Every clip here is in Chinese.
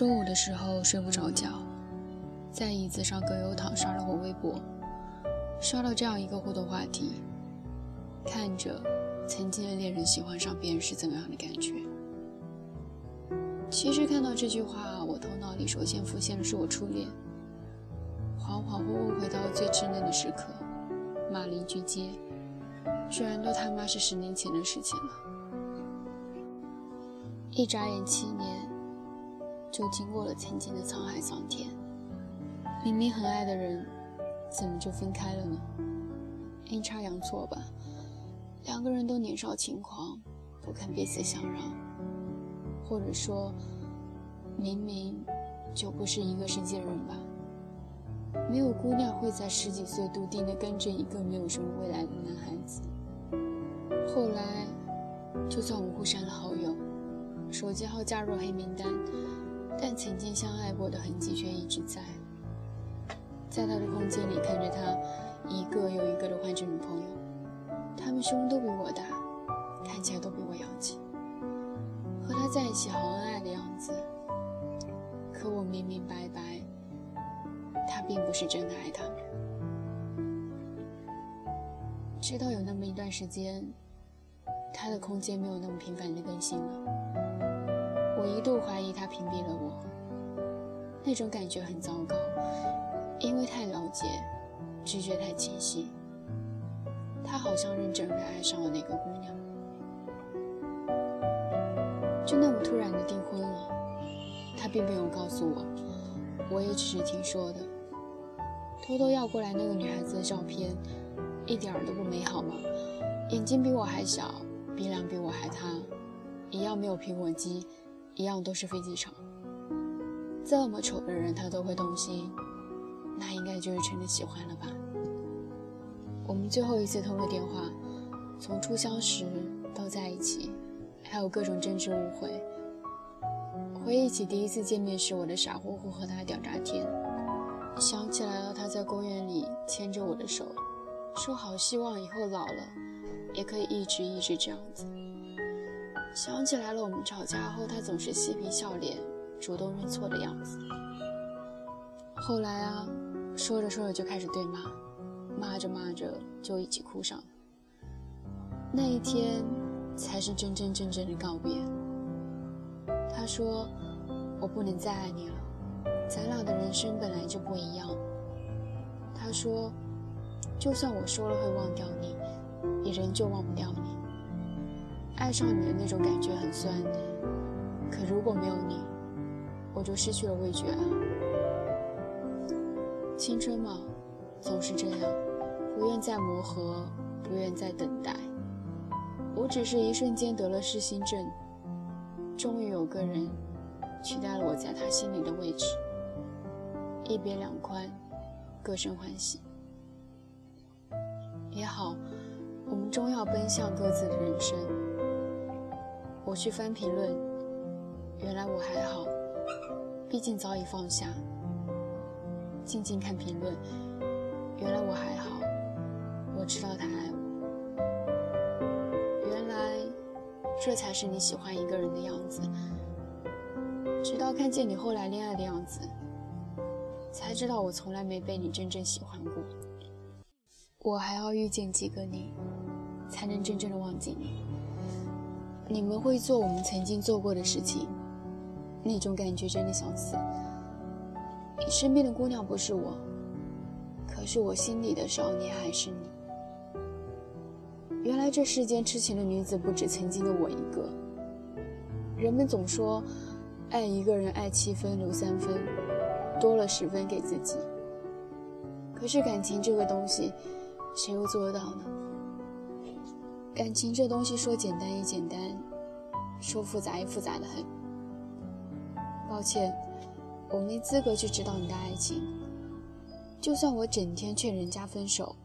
中午的时候睡不着觉，在椅子上葛优躺刷了会微博，刷到这样一个互动话题：看着曾经的恋人喜欢上别人是怎么样的感觉？其实看到这句话，我头脑里首先浮现的是我初恋，恍恍惚惚回到最稚嫩的时刻，骂了一句街，居然都他妈是十年前的事情了。一眨眼七年，就经过了曾经的沧海桑田。明明很爱的人，怎么就分开了呢？阴差阳错吧，两个人都年少轻狂，不肯彼此相让。或者说，明明就不是一个世界人吧。没有姑娘会在十几岁笃定的跟着一个没有什么未来的男孩子。后来，就算我互删了好友，手机号加入黑名单，但曾经相爱过的痕迹却一直在。在他的空间里看着他一个又一个的换着女朋友，他们胸都比我大，看起来都比我洋气。和他在一起好恩爱的样子，可我明明白白，他并不是真的爱他们。直到有那么一段时间，他的空间没有那么频繁的更新了，我一度怀疑他屏蔽了我。那种感觉很糟糕，因为太了解，直觉太清晰。他好像认真的爱上了那个姑娘。就那么突然的订婚了，他并没有告诉我，我也只是听说的。偷偷要过来那个女孩子的照片，一点儿都不美好吗？眼睛比我还小，鼻梁比我还塌，一样没有苹果肌，一样都是飞机场。这么丑的人他都会动心，那应该就是真的喜欢了吧？我们最后一次通了电话，从初相识到在一起。还有各种真挚误会。回忆起第一次见面时我的傻乎乎和他屌炸天，想起来了他在公园里牵着我的手，说好希望以后老了也可以一直一直这样子。想起来了我们吵架后他总是嬉皮笑脸，主动认错的样子。后来啊，说着说着就开始对骂，骂着骂着就一起哭上了。那一天。才是真真正正的告别。他说：“我不能再爱你了，咱俩的人生本来就不一样。”他说：“就算我说了会忘掉你，也仍旧忘不掉你。爱上你的那种感觉很酸，可如果没有你，我就失去了味觉啊。青春嘛，总是这样，不愿再磨合，不愿再等待。”我只是一瞬间得了失心症，终于有个人取代了我在他心里的位置，一别两宽，各生欢喜。也好，我们终要奔向各自的人生。我去翻评论，原来我还好，毕竟早已放下。静静看评论，原来我还好，我知道他爱我。原来这才是你喜欢一个人的样子。直到看见你后来恋爱的样子，才知道我从来没被你真正喜欢过。我还要遇见几个你，才能真正的忘记你。你们会做我们曾经做过的事情，那种感觉真的想死。你身边的姑娘不是我，可是我心里的少年还是你。原来这世间痴情的女子不止曾经的我一个。人们总说，爱一个人爱七分留三分，多了十分给自己。可是感情这个东西，谁又做得到呢？感情这东西说简单也简单，说复杂也复杂的很。抱歉，我没资格去指导你的爱情。就算我整天劝人家分手。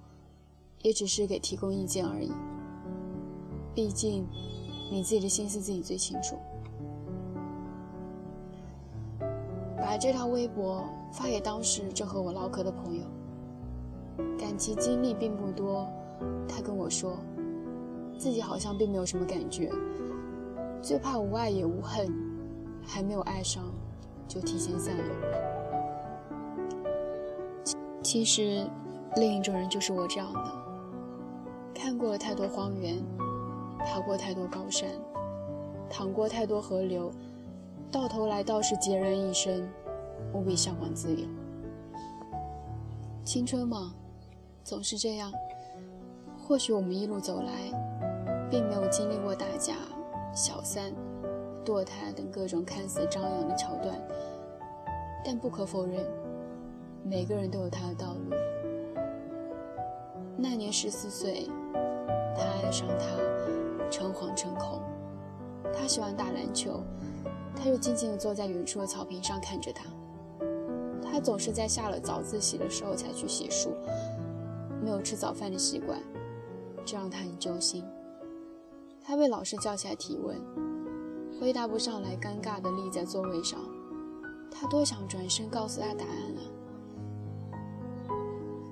也只是给提供意见而已。毕竟，你自己的心思自己最清楚。把这条微博发给当时正和我唠嗑的朋友，感情经历并不多。他跟我说，自己好像并没有什么感觉，最怕无爱也无恨，还没有爱上，就提前散了。其实，另一种人就是我这样的，看过了太多荒原，爬过太多高山，淌过太多河流，到头来倒是孑然一身，无比向往自由。青春嘛，总是这样。或许我们一路走来，并没有经历过打架、小三、堕胎等各种看似张扬的桥段，但不可否认。每个人都有他的道路。那年十四岁，他爱上他，诚惶诚恐。他喜欢打篮球，他就静静地坐在远处的草坪上看着他。他总是在下了早自习的时候才去洗漱，没有吃早饭的习惯，这让他很揪心。他被老师叫起来提问，回答不上来，尴尬地立在座位上。他多想转身告诉他答案啊！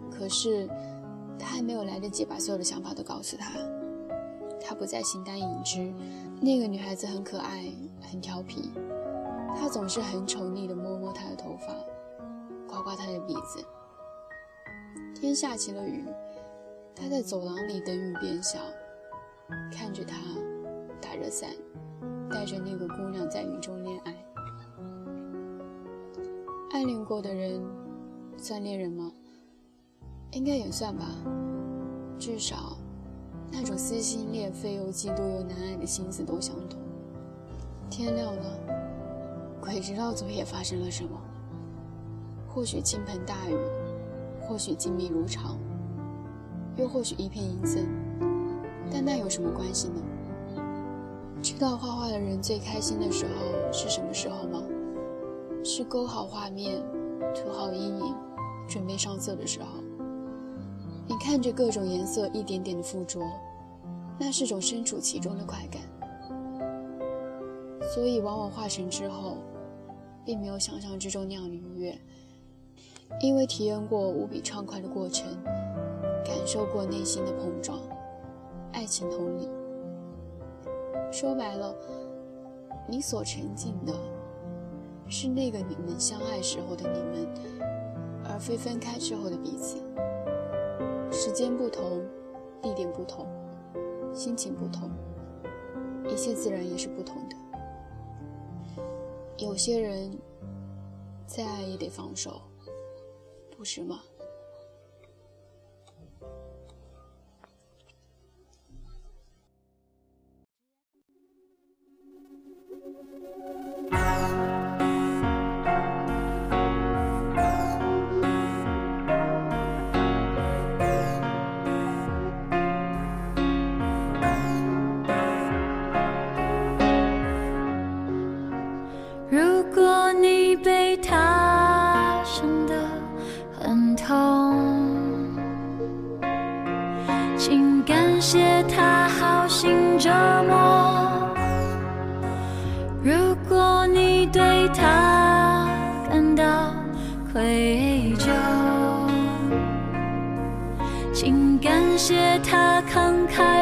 可是，他还没有来得及把所有的想法都告诉他。他不再形单影只。那个女孩子很可爱，很调皮。他总是很宠溺地摸摸她的头发，刮刮她的鼻子。天下起了雨，他在走廊里等雨变小，看着他打着伞，带着那个姑娘在雨中恋爱。暗恋过的人，算恋人吗？应该也算吧，至少那种撕心裂肺又嫉妒又难挨的心思都相同。天亮了，鬼知道昨夜发生了什么。或许倾盆大雨，或许静谧如常，又或许一片阴森。但那有什么关系呢？知道画画的人最开心的时候是什么时候吗？是勾好画面，涂好阴影，准备上色的时候。你看着各种颜色一点点的附着，那是种身处其中的快感。所以往往画成之后，并没有想象之中那样的愉悦，因为体验过无比畅快的过程，感受过内心的碰撞，爱情同理。说白了，你所沉浸的，是那个你们相爱时候的你们，而非分开之后的彼此。时间不同，地点不同，心情不同，一切自然也是不同的。有些人再爱也得放手，不是吗？就，请感谢他慷慨。